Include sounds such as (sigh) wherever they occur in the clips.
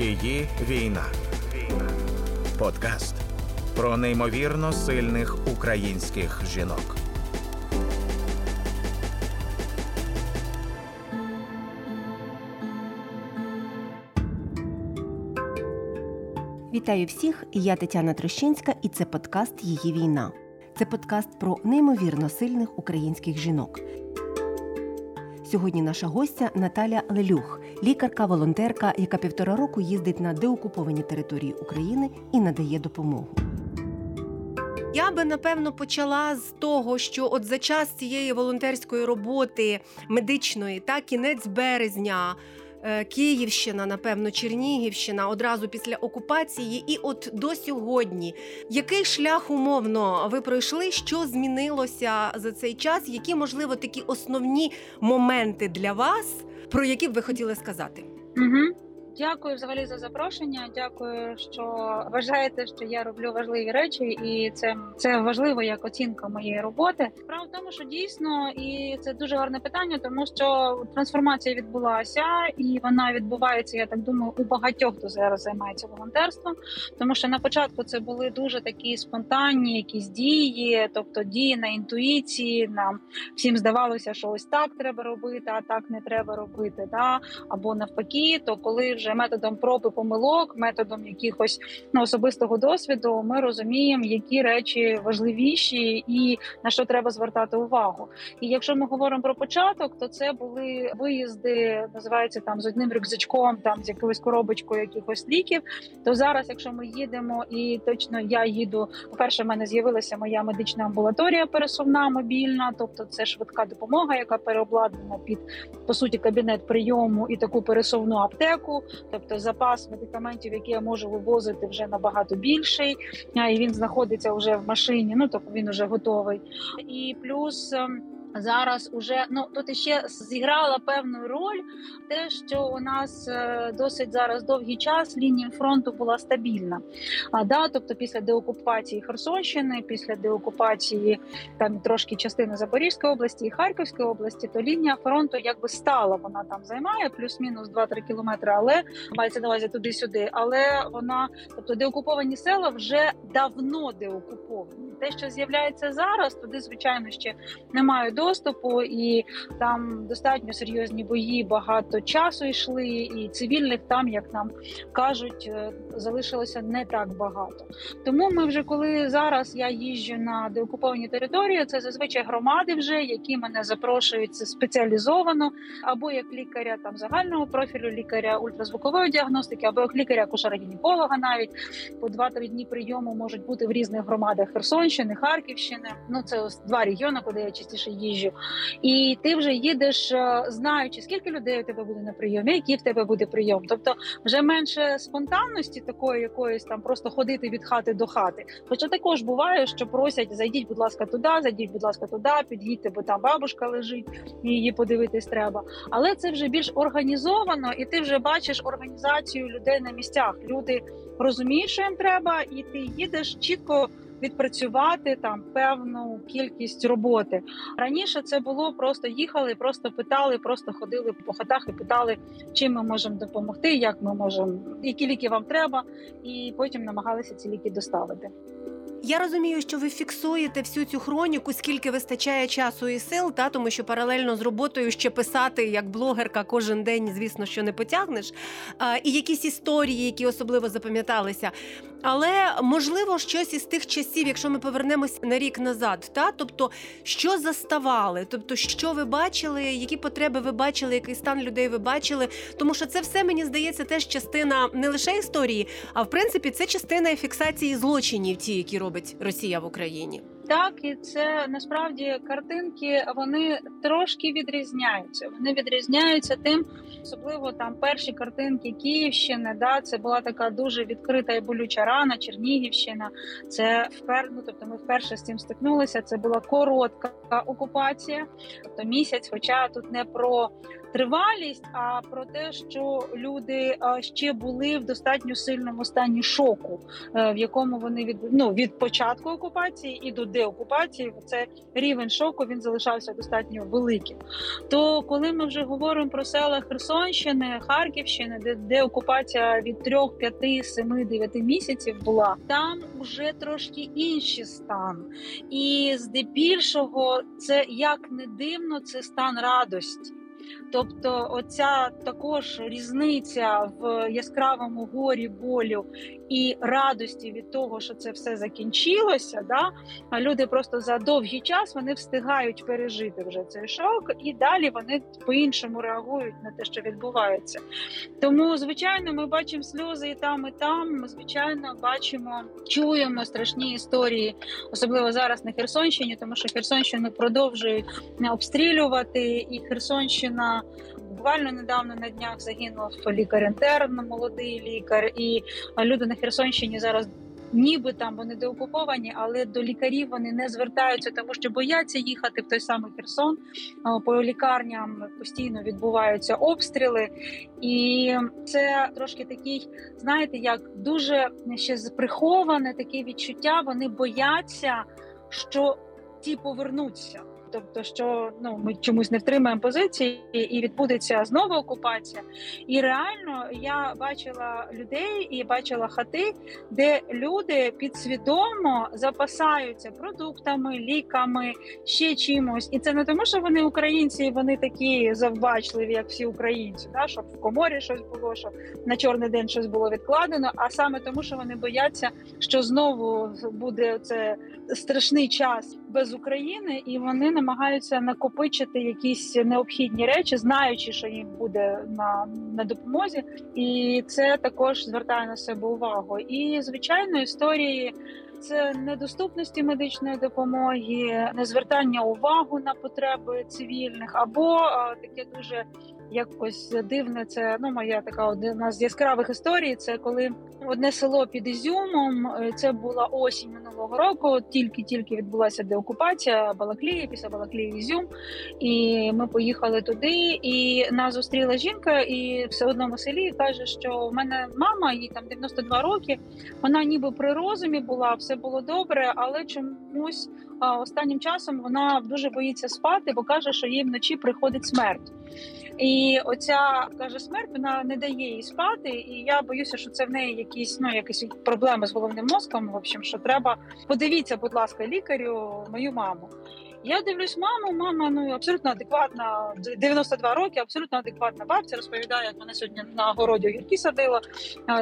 Її війна. Подкаст про неймовірно сильних українських жінок. Вітаю всіх! Я Тетяна Трощинська, і це подкаст Її війна. Це подкаст про неймовірно сильних українських жінок. Сьогодні наша гостя Наталя Лелюх, лікарка-волонтерка, яка півтора року їздить на деокуповані території України і надає допомогу. Я би напевно почала з того, що от за час цієї волонтерської роботи медичної та кінець березня. Е, Київщина, напевно, Чернігівщина одразу після окупації, і от до сьогодні, який шлях умовно ви пройшли? Що змінилося за цей час? Які можливо такі основні моменти для вас, про які б ви хотіли сказати? Угу. Дякую взагалі за запрошення. Дякую, що вважаєте, що я роблю важливі речі, і це це важливо як оцінка моєї роботи. Справа в тому, що дійсно, і це дуже гарне питання, тому що трансформація відбулася, і вона відбувається. Я так думаю, у багатьох хто зараз займається волонтерством. Тому що на початку це були дуже такі спонтанні якісь дії, тобто дії на інтуїції. Нам всім здавалося, що ось так треба робити, а так не треба робити. Да? Або навпаки, то коли вже методом проб і помилок, методом якихось ну, особистого досвіду, ми розуміємо, які речі важливіші і на що треба звертати увагу. І якщо ми говоримо про початок, то це були виїзди, називається там з одним рюкзачком, там з якоюсь коробочкою якихось ліків. То зараз, якщо ми їдемо, і точно я їду, по перше, в мене з'явилася моя медична амбулаторія пересувна мобільна, тобто це швидка допомога, яка переобладнана під по суті кабінет прийому і таку пересувну аптеку тобто запас медикаментів, які я можу вивозити, вже набагато більший, і він знаходиться вже в машині. Ну тобто він вже готовий, і плюс. Зараз уже ну тут ще зіграла певну роль, те, що у нас е, досить зараз довгий час лінія фронту була стабільна. А да, тобто після деокупації Херсонщини, після деокупації там трошки частини Запорізької області і Харківської області, то лінія фронту якби стала. Вона там займає плюс-мінус 2-3 кілометри, але мається на увазі туди-сюди. Але вона, тобто деокуповані села вже давно деокуповані. Те, що з'являється зараз, туди звичайно ще немає доступу, і там достатньо серйозні бої, багато часу йшли, і цивільних там, як нам кажуть, е, залишилося не так багато. Тому ми вже коли зараз я їжджу на деокуповані території, це зазвичай громади, вже які мене запрошують спеціалізовано, або як лікаря там загального профілю, лікаря ультразвукової діагностики, або як лікаря кушара гінеколога навіть по 2-3 дні прийому можуть бути в різних громадах Херсонщини, Харківщини. Ну це ось два регіони, куди я частіше їжджу їжджу, і ти вже їдеш, е, знаючи, скільки людей у тебе буде на прийомі, який в тебе буде прийом. Тобто вже менше спонтанності, такої якоїсь там просто ходити від хати до хати. Хоча також буває, що просять зайдіть, будь ласка, туди, зайдіть, будь ласка, туди, під'їдьте, бо там бабушка лежить, і її подивитись треба. Але це вже більш організовано, і ти вже бачиш організацію людей на місцях. Люди розуміють, що їм треба, і ти їдеш чітко відпрацювати там певну кількість роботи. Раніше це було просто їхали, просто питали, просто ходили по хатах і питали, чим ми можемо допомогти, як ми можемо, які ліки вам треба, і потім намагалися ці ліки доставити. Я розумію, що ви фіксуєте всю цю хроніку, скільки вистачає часу і сил, та тому що паралельно з роботою ще писати як блогерка кожен день, звісно, що не потягнеш. А, І якісь історії, які особливо запам'яталися. Але можливо, щось із тих часів, якщо ми повернемось на рік назад, та тобто, що заставали, тобто, що ви бачили, які потреби ви бачили, який стан людей ви бачили, тому що це все мені здається теж частина не лише історії, а в принципі це частина фіксації злочинів, ті, які робить робить Росія в Україні. Так, і це насправді картинки вони трошки відрізняються. Вони відрізняються тим, особливо там перші картинки Київщини. Да, це була така дуже відкрита і болюча рана. Чернігівщина. Це впер... ну, тобто ми вперше з цим стикнулися. Це була коротка окупація, тобто місяць. Хоча тут не про тривалість, а про те, що люди ще були в достатньо сильному стані шоку, е, в якому вони від ну, від початку окупації і до деокупації. Це рівень шоку він залишався достатньо великим. То коли ми вже говоримо про села Херсонщини, Харківщини, де де окупація від 3, 5, 7, 9 місяців була, там вже трошки інший стан, і здебільшого, це як не дивно, це стан радості. Тобто, оця також різниця в яскравому горі болю і радості від того, що це все закінчилося. Да? А люди просто за довгий час вони встигають пережити вже цей шок, і далі вони по-іншому реагують на те, що відбувається. Тому, звичайно, ми бачимо сльози і там, і там. Ми звичайно бачимо, чуємо страшні історії, особливо зараз на Херсонщині, тому що Херсонщину продовжують обстрілювати, і Херсонщина. Буквально недавно на днях загинув лікар-інтерн, молодий лікар, і люди на Херсонщині зараз. Ніби там вони деокуповані, але до лікарів вони не звертаються, тому що бояться їхати в той самий Херсон. По лікарням постійно відбуваються обстріли, і це трошки такий, знаєте, як дуже ще приховане таке відчуття. Вони бояться, що ті повернуться тобто, що ну ми чомусь не втримаємо позиції, і відбудеться знову окупація. І реально я бачила людей і бачила хати, де люди підсвідомо запасаються продуктами, ліками, ще чимось. І це не тому, що вони українці, і вони такі завбачливі, як всі українці, да щоб в коморі щось було, що на чорний день щось було відкладено. А саме тому, що вони бояться, що знову буде це страшний час без України, і вони намагаються накопичити якісь необхідні речі, знаючи, що їм буде на, на допомозі, і це також звертає на себе увагу. І звичайно, історії. Це недоступності медичної допомоги, незвертання увагу на потреби цивільних, або таке дуже якось дивне. Це ну моя така одна з яскравих історій. Це коли одне село під Ізюмом. Е, це була осінь минулого року. Тільки-тільки відбулася деокупація Балаклії, після Балаклії Ізюм. І ми поїхали туди. І нас зустріла жінка, і в одному селі каже, що в мене мама, їй там 92 роки. Вона ніби при розумі була, все було добре, але чомусь останнім часом вона дуже боїться спати, бо каже, що їй вночі приходить смерть. І оця каже смерть вона не дає їй спати. І я боюся, що це в неї якісь ну якісь проблеми з головним мозком. В общем, що треба подивіться, будь ласка, лікарю, мою маму. Я дивлюсь, маму, мама ну абсолютно адекватна, 92 роки, абсолютно адекватна бабця. Розповідає, як вона сьогодні на городі огірки садила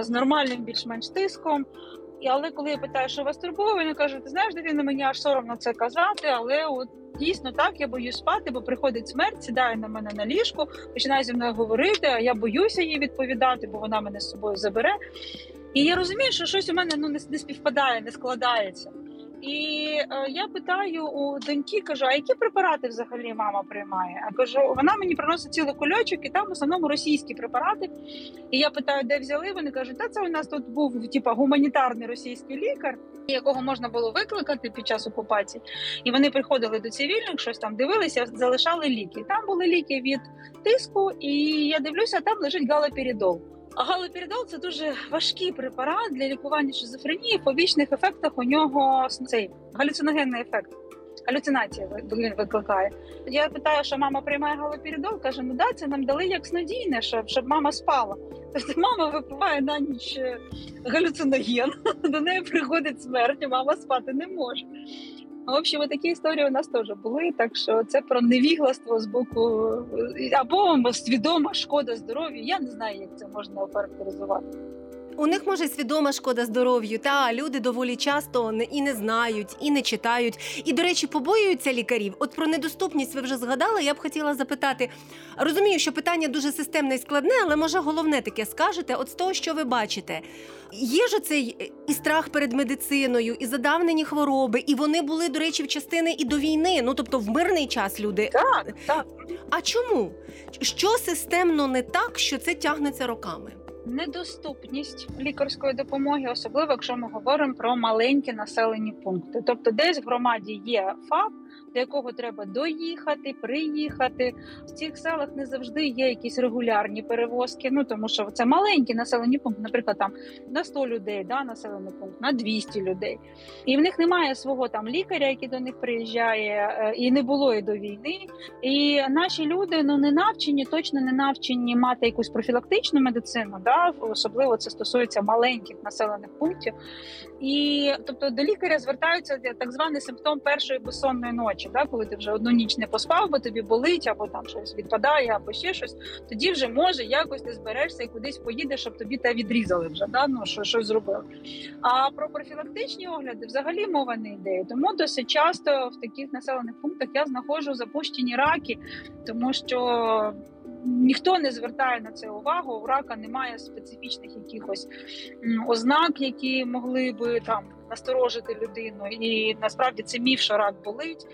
з нормальним більш-менш тиском. І але коли я питаю, що вас турбує, вона кажуть, ти знаєш, дитина, мені аж соромно це казати, але от дійсно так я боюсь спати, бо приходить смерть, сідає на мене на ліжку, починає зі мною говорити. А я боюся їй відповідати, бо вона мене з собою забере. І я розумію, що щось у мене ну не співпадає, не складається. І е, я питаю у доньки, кажу, а які препарати взагалі мама приймає? А кажу, вона мені приносить цілий кульочок, і там в основному російські препарати. І я питаю, де взяли? Вони кажуть, та це у нас тут був типа гуманітарний російський лікар, якого можна було викликати під час окупації. І вони приходили до цивільних, щось там дивилися, залишали ліки. Там були ліки від тиску, і я дивлюся, там лежить галоперидол. Галоперидол – це дуже важкий препарат для лікування шизофренії. В побічних ефектах у нього цей галюциногенний ефект. Галюцинація він викликає. Я питаю, що мама приймає галоперидол, каже: ну да, це нам дали як снодійне, щоб щоб мама спала. Тобто мама випиває на ніч е, галюциноген, (laughs) до неї приходить смерть, і мама спати не може. В общем, такі історії у нас теж були. Так що це про невігластво з боку або свідома шкода здоров'ю. Я не знаю, як це можна охарактеризувати. У них може свідома шкода здоров'ю, та люди доволі часто і не знають, і не читають. І, до речі, побоюються лікарів. От про недоступність ви вже згадали. Я б хотіла запитати. Розумію, що питання дуже системне і складне, але може головне таке скажете, от з того, що ви бачите. Є ж цей і страх перед медициною, і задавнені хвороби, і вони були, до речі, в частини і до війни. Ну тобто, в мирний час люди. Так, так. А чому? Що системно не так, що це тягнеться роками? Недоступність лікарської допомоги, особливо якщо ми говоримо про маленькі населені пункти. Тобто, десь в громаді є ФАП, до якого треба доїхати, приїхати. В цих селах не завжди є якісь регулярні перевозки. Ну тому що це маленькі населені пункти, наприклад, там на 100 людей, да, населений пункт, на 200 людей, і в них немає свого там лікаря, який до них приїжджає, е, і не було і до війни. І наші люди ну не навчені, точно не навчені мати якусь профілактичну медицину. Да, особливо це стосується маленьких населених пунктів. І тобто до лікаря звертаються так званий симптом першої безсонної ночі, да, коли ти вже одну ніч не поспав, бо тобі болить, або там щось відпадає, або ще щось. Тоді вже може якось ти зберешся і кудись поїдеш, щоб тобі те відрізали вже. Да, ну що щось зробили. А про профілактичні огляди взагалі мова не йде. Тому досить часто в таких населених пунктах я знаходжу запущені раки, тому що. Ніхто не звертає на це увагу. У рака немає специфічних якихось ознак, які могли би там насторожити людину. І насправді це міф, що рак болить.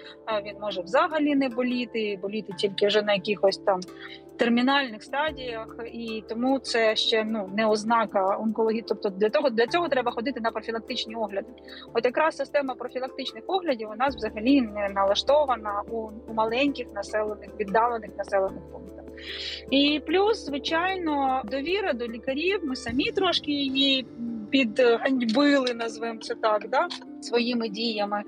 Він може взагалі не боліти, боліти тільки вже на якихось там термінальних стадіях, і тому це ще ну не ознака онкології. Тобто для того для цього треба ходити на профілактичні огляди. От якраз система профілактичних оглядів у нас взагалі не налаштована у, у маленьких населених віддалених населених пунктах. І плюс, звичайно, довіра до лікарів. Ми самі трошки її підганьбили, назвемо це так, да своїми діями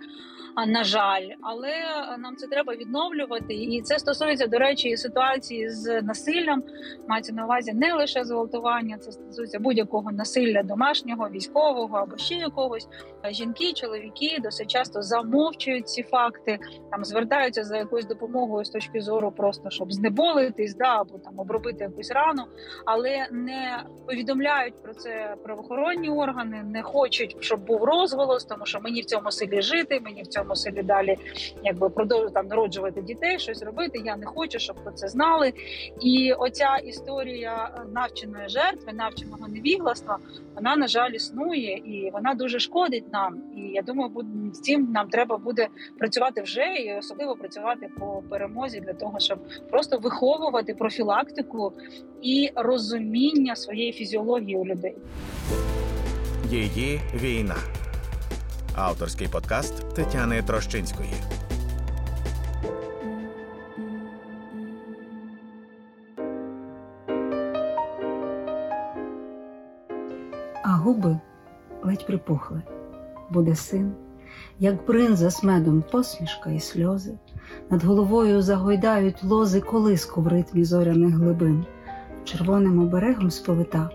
на жаль, але нам це треба відновлювати, і це стосується до речі ситуації з насиллям. Мається на увазі не лише зґвалтування, це стосується будь-якого насилля домашнього, військового або ще якогось. Жінки, чоловіки досить часто замовчують ці факти, там звертаються за якоюсь допомогою з точки зору, просто щоб знеболитись, да або там обробити якусь рану, але не повідомляють про це правоохоронні органи, не хочуть, щоб був розголос, тому що мені в цьому селі жити, мені в цьому цьому селі далі якби продовжувати там народжувати дітей, щось робити. Я не хочу, щоб про це знали. І оця історія навченої жертви, навченого невігластва, вона на жаль існує і вона дуже шкодить нам. І я думаю, з цим нам треба буде працювати вже і особливо працювати по перемозі для того, щоб просто виховувати профілактику і розуміння своєї фізіології у людей. Її війна авторський подкаст Тетяни Трощинської. А губи ледь припухли. Буде син, як бринза з медом посмішка і сльози. Над головою загойдають лози колиску в ритмі зоряних глибин, червоним оберегом сповита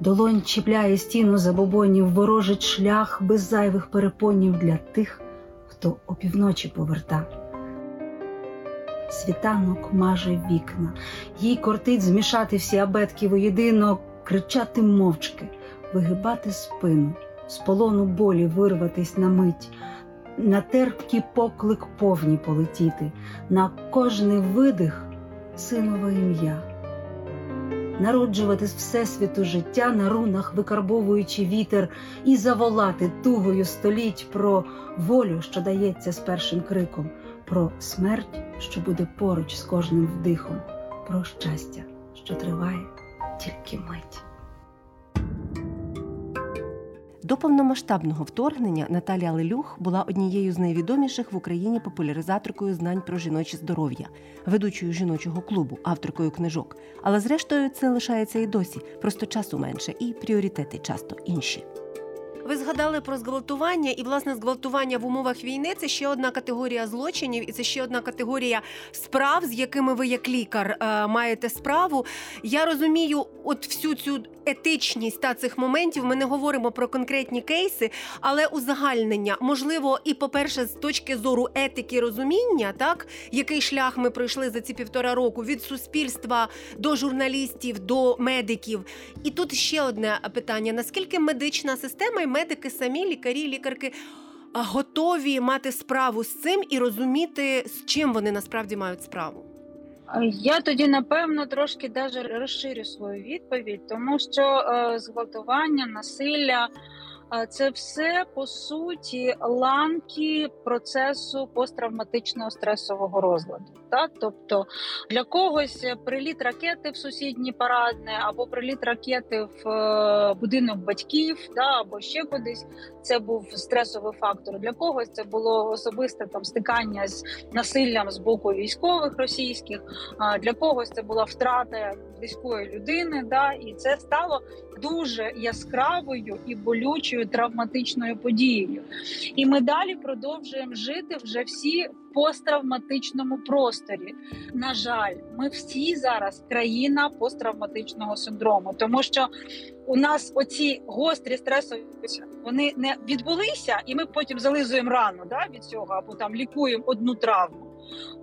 долонь чіпляє стіну забобонів, ворожить шлях без зайвих перепонів для тих, хто опівночі поверта. Світанок маже вікна, їй кортить змішати всі абетки воєдино, кричати мовчки, вигибати спину, з полону болі вирватись на мить, на терпкий поклик повні полетіти, на кожний видих синове ім'я народжувати з всесвіту життя на рунах, викарбовуючи вітер, і заволати тугою століть про волю, що дається з першим криком, про смерть, що буде поруч з кожним вдихом, про щастя, що триває тільки мить. До повномасштабного вторгнення Наталія Лелюх була однією з найвідоміших в Україні популяризаторкою знань про жіноче здоров'я, ведучою жіночого клубу, авторкою книжок. Але зрештою це лишається і досі. Просто часу менше, і пріоритети часто інші. Ви згадали про зґвалтування, і власне зґвалтування в умовах війни це ще одна категорія злочинів, і це ще одна категорія справ, з якими ви як лікар е, маєте справу. Я розумію, от всю цю етичність та цих моментів. Ми не говоримо про конкретні кейси, але узагальнення можливо, і по-перше, з точки зору етики розуміння, так який шлях ми пройшли за ці півтора року від суспільства до журналістів, до медиків. І тут ще одне питання: наскільки медична система і медики самі, лікарі, лікарки. Готові мати справу з цим і розуміти, з чим вони насправді мають справу. Я тоді напевно трошки даже розширю свою відповідь, тому що е, зґвалтування, насилля це все по суті ланки процесу посттравматичного стресового розладу. Так? Тобто для когось приліт ракети в сусідній парадне, або приліт ракети в е, будинок батьків, да, або ще кудись. Це був стресовий фактор. Для когось це було особисте там стикання з насиллям з боку військових російських. Для когось це була втрата близької людини. Да, І це стало дуже яскравою і болючою травматичною подією. І ми далі продовжуємо жити вже всі в посттравматичному просторі. На жаль, ми всі зараз країна посттравматичного синдрому, тому що у нас оці гострі стресові вони не відбулися, і ми потім зализуємо рану да, від цього або там лікуємо одну травму.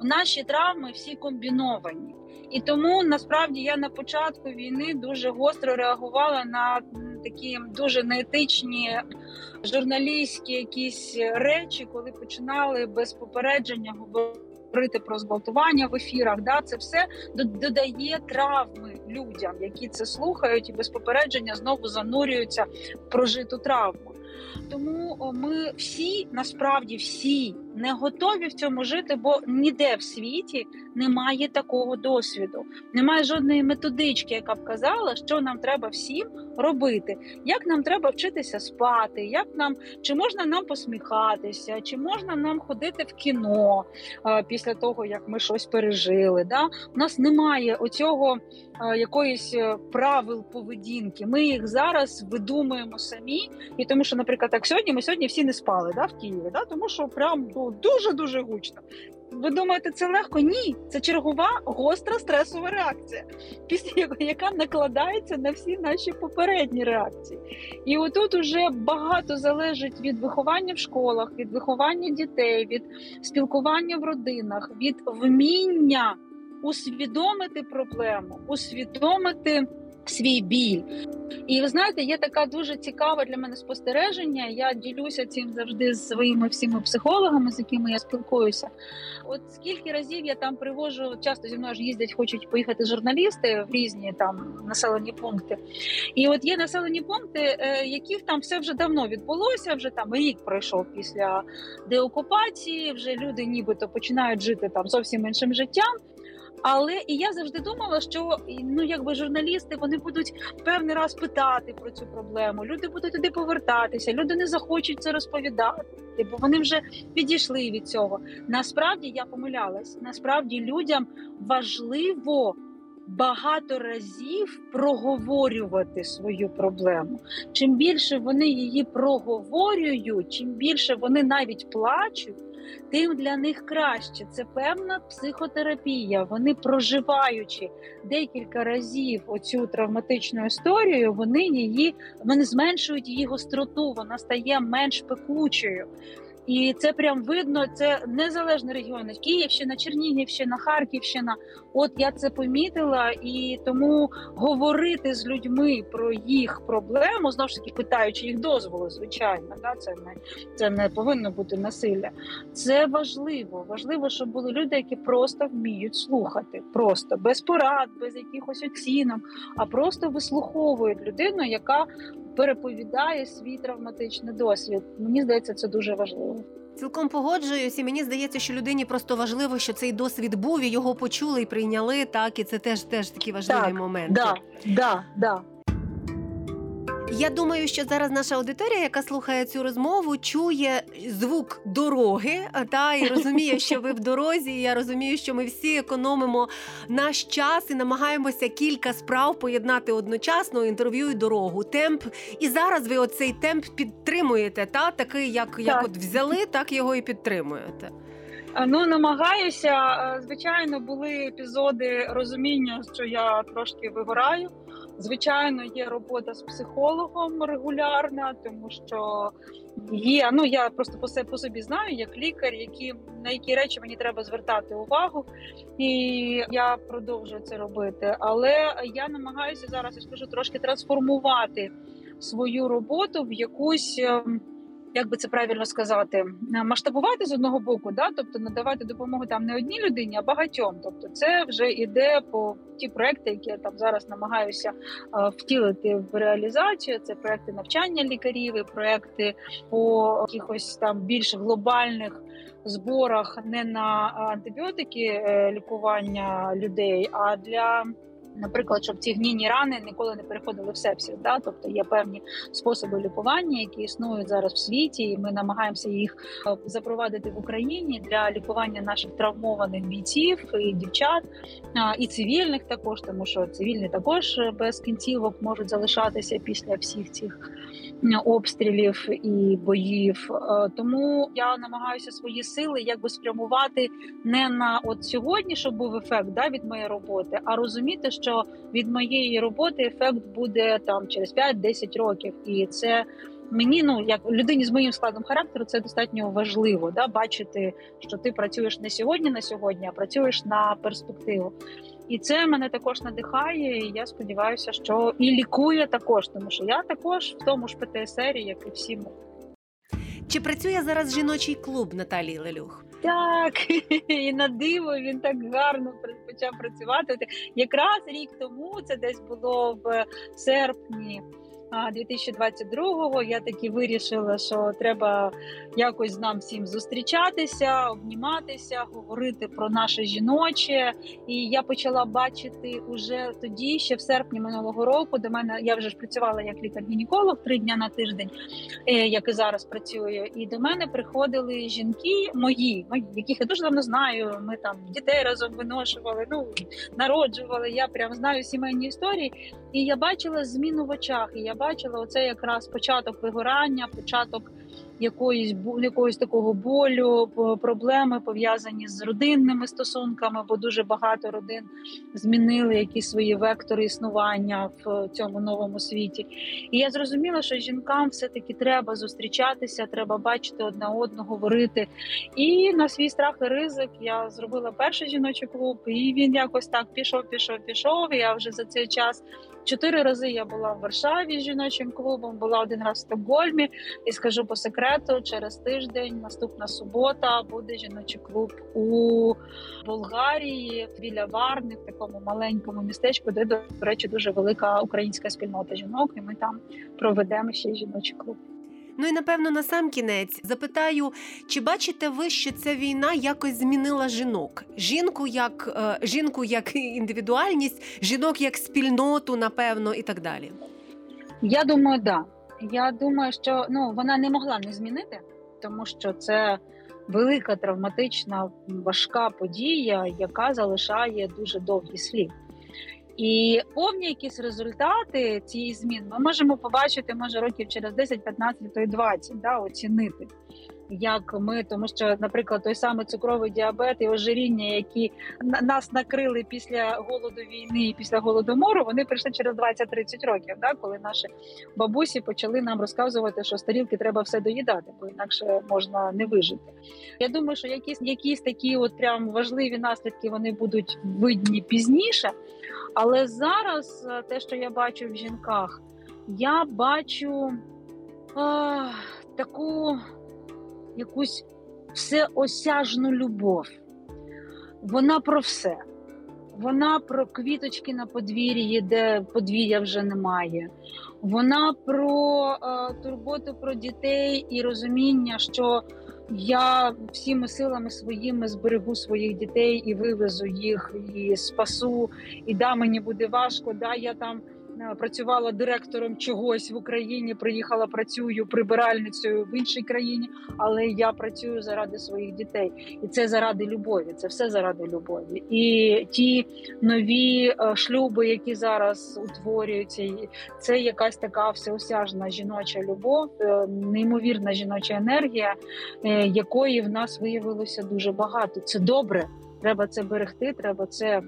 У наші травми всі комбіновані. І тому насправді я на початку війни дуже гостро реагувала на такі дуже неетичні журналістські якісь речі, коли починали без попередження говорити про зґвалтування в ефірах. Да, Це все додає травми людям, які це слухають, і без попередження знову занурюються в прожиту травму. Тому ми всі насправді всі не готові в цьому жити, бо ніде в світі немає такого досвіду, немає жодної методички, яка б казала, що нам треба всім робити, як нам треба вчитися спати, як нам чи можна нам посміхатися, чи можна нам ходити в кіно а, після того, як ми щось пережили. Да? У нас немає оцього а, якоїсь е, правил поведінки. Ми їх зараз видумуємо самі, і тому, що, наприклад, так сьогодні ми сьогодні всі не спали да, в Києві, да? тому що прям дуже дуже гучно. Ви думаєте, це легко? Ні, це чергова гостра стресова реакція, (laughs) після яка накладається на всі наші попередні реакції. І отут уже багато залежить від виховання в школах, від виховання дітей, від спілкування в родинах, від вміння усвідомити проблему, усвідомити свій біль. І ви знаєте, є така дуже цікава для мене спостереження. Я ділюся цим завжди з своїми всіма психологами, з якими я спілкуюся. От скільки разів я там привожу, часто зі мною ж їздять, хочуть поїхати журналісти в різні там населені пункти. І от є населені пункти, е, яких там все вже давно відбулося. Вже там рік пройшов після деокупації. Вже люди, нібито починають жити там зовсім іншим життям. Але і я завжди думала, що ну якби журналісти вони будуть певний раз питати про цю проблему. Люди будуть туди повертатися, люди не захочуть це розповідати, бо вони вже підійшли від цього. Насправді я помилялась. Насправді людям важливо. Багато разів проговорювати свою проблему. Чим більше вони її проговорюють, чим більше вони навіть плачуть, тим для них краще. Це певна психотерапія. Вони проживаючи декілька разів оцю травматичну історію, вони її вони зменшують її гостроту, вона стає менш пекучою. І це прям видно. Це незалежні регіони Київщина, Чернігівщина, Харківщина. От я це помітила, і тому говорити з людьми про їх проблему, знову ж таки питаючи їх дозволу, звичайно, да це не це не повинно бути насилля. Це важливо. Важливо, щоб були люди, які просто вміють слухати, просто без порад, без якихось оцінок, а просто вислуховують людину, яка переповідає свій травматичний досвід. Мені здається, це дуже важливо. Цілком погоджуюсь, і мені здається, що людині просто важливо, що цей досвід був і його почули і прийняли. Так, і це теж теж такі важливі так, моменти. Да, да, да. Я думаю, що зараз наша аудиторія, яка слухає цю розмову, чує звук дороги, та і (laughs) розуміє, що ви в дорозі. і Я розумію, що ми всі економимо наш час і намагаємося кілька справ поєднати одночасно інтерв'ю і дорогу. Темп. І зараз ви оцей темп підтримуєте, та такий, як, так. як от взяли, так його і підтримуєте. Ну, намагаюся. Звичайно, були епізоди розуміння, що я трошки вигораю. Звичайно, є робота з психологом регулярна, тому що є. Ну я просто по себе по собі знаю, як лікар, які на які речі мені треба звертати увагу, і я продовжую це робити. Але я намагаюся зараз я скажу трошки трансформувати свою роботу в якусь. Як би це правильно сказати, масштабувати з одного боку, да, тобто надавати допомогу там не одній людині, а багатьом. Тобто, це вже іде по ті проекти, які я там зараз намагаюся втілити в реалізацію. Це проекти навчання лікарів, і проекти по якихось там більш глобальних зборах не на антибіотики е, лікування людей, а для Наприклад, щоб ці гнійні рани ніколи не переходили в сепсис. Да? Тобто є певні способи лікування, які існують зараз в світі, і ми намагаємося їх е, запровадити в Україні для лікування наших травмованих бійців і дівчат, і цивільних також, тому що цивільні також без кінцівок можуть залишатися після всіх цих обстрілів і боїв. Е, тому я намагаюся свої сили якби спрямувати не на от сьогодні, щоб був ефект да, від моєї роботи, а розуміти, що від моєї роботи ефект буде там через 5-10 років, і це. Мені ну як людині з моїм складом характеру це достатньо важливо да бачити, що ти працюєш не сьогодні на сьогодні, а працюєш на перспективу. І це мене також надихає. і Я сподіваюся, що і лікує також, тому що я також в тому ж ПТСР, як і всі ми. Чи працює зараз жіночий клуб Наталії Лелюх? Так, (laughs) і на диво він так гарно почав працювати. Якраз рік тому це десь було в серпні. 2022-го я таки вирішила, що треба якось нам всім зустрічатися, обніматися, говорити про наше жіноче. І я почала бачити уже тоді, ще в серпні минулого року. До мене я вже ж працювала як лікар-гінеколог три дня на тиждень, е, як і зараз працюю. І до мене приходили жінки мої, яких я дуже давно знаю. Ми там дітей разом виношували, ну народжували. Я прям знаю сімейні історії, і я бачила зміну в очах. І я бачила оце якраз початок вигорання, початок якоїсь якогось такого болю, проблеми пов'язані з родинними стосунками, бо дуже багато родин змінили якісь свої вектори існування в цьому новому світі. І я зрозуміла, що жінкам все таки треба зустрічатися, треба бачити одне одного, говорити. І на свій страх і ризик я зробила перший жіночий клуб, і він якось так пішов, пішов, пішов. І Я вже за цей час. Чотири рази я була в Варшаві з жіночим клубом, була один раз в Стокгольмі, і скажу по секрету: через тиждень, наступна субота, буде жіночий клуб у Болгарії біля Варни, в такому маленькому містечку, де до речі дуже велика українська спільнота жінок. І ми там проведемо ще жіночий клуб. Ну і напевно на сам кінець запитаю, чи бачите ви, що ця війна якось змінила жінок? Жінку як е, жінку як індивідуальність, жінок як спільноту, напевно, і так далі? Я думаю, да. Я думаю, що ну вона не могла не змінити, тому що це велика травматична важка подія, яка залишає дуже довгий слід. І повні якісь результати цієї змін ми можемо побачити, може років через 10, 15, то й 20, да, оцінити. Як ми, тому що, наприклад, той самий цукровий діабет і ожиріння, які нас накрили після голоду війни і після голодомору, вони прийшли через 20-30 років, да, коли наші бабусі почали нам розказувати, що старілки треба все доїдати, бо інакше можна не вижити. Я думаю, що якісь якісь такі, от прям важливі наслідки, вони будуть видні пізніше. Але зараз е, те, що я бачу в жінках, я бачу е, таку якусь всеосяжну любов. Вона про все. Вона про квіточки на подвір'ї, де подвір'я вже немає. Вона про е, турботу про дітей і розуміння, що я всіми силами своїми зберегу своїх дітей і вивезу їх, і спасу. І да, мені буде важко. Да, я там працювала директором чогось в Україні. Приїхала, працюю прибиральницею в іншій країні, але я працюю заради своїх дітей, і це заради любові. Це все заради любові. І ті нові е, шлюби, які зараз утворюються, це якась така всеосяжна жіноча любов, е, неймовірна жіноча енергія, якої в нас виявилося дуже багато. Це добре. Треба це берегти, треба це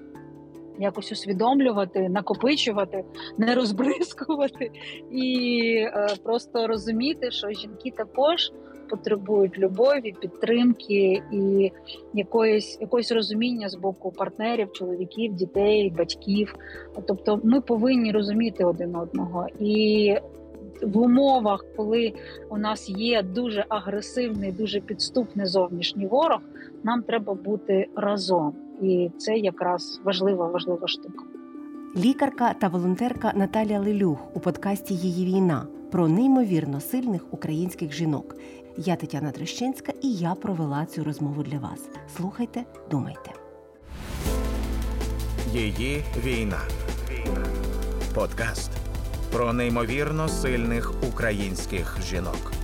якось усвідомлювати, накопичувати, не розбризкувати. І е, просто розуміти, що жінки також потребують любові, підтримки і якоїсь якоїсь розуміння з боку партнерів, чоловіків, дітей, батьків. Тобто, ми повинні розуміти один одного. І в умовах, коли у нас є дуже агресивний, дуже підступний зовнішній ворог, нам треба бути разом, і це якраз важлива, важлива штука. Лікарка та волонтерка Наталія Лелюх у подкасті Її війна про неймовірно сильних українських жінок. Я Тетяна Трещинська і я провела цю розмову для вас. Слухайте, думайте. Її війна. Подкаст про неймовірно сильних українських жінок.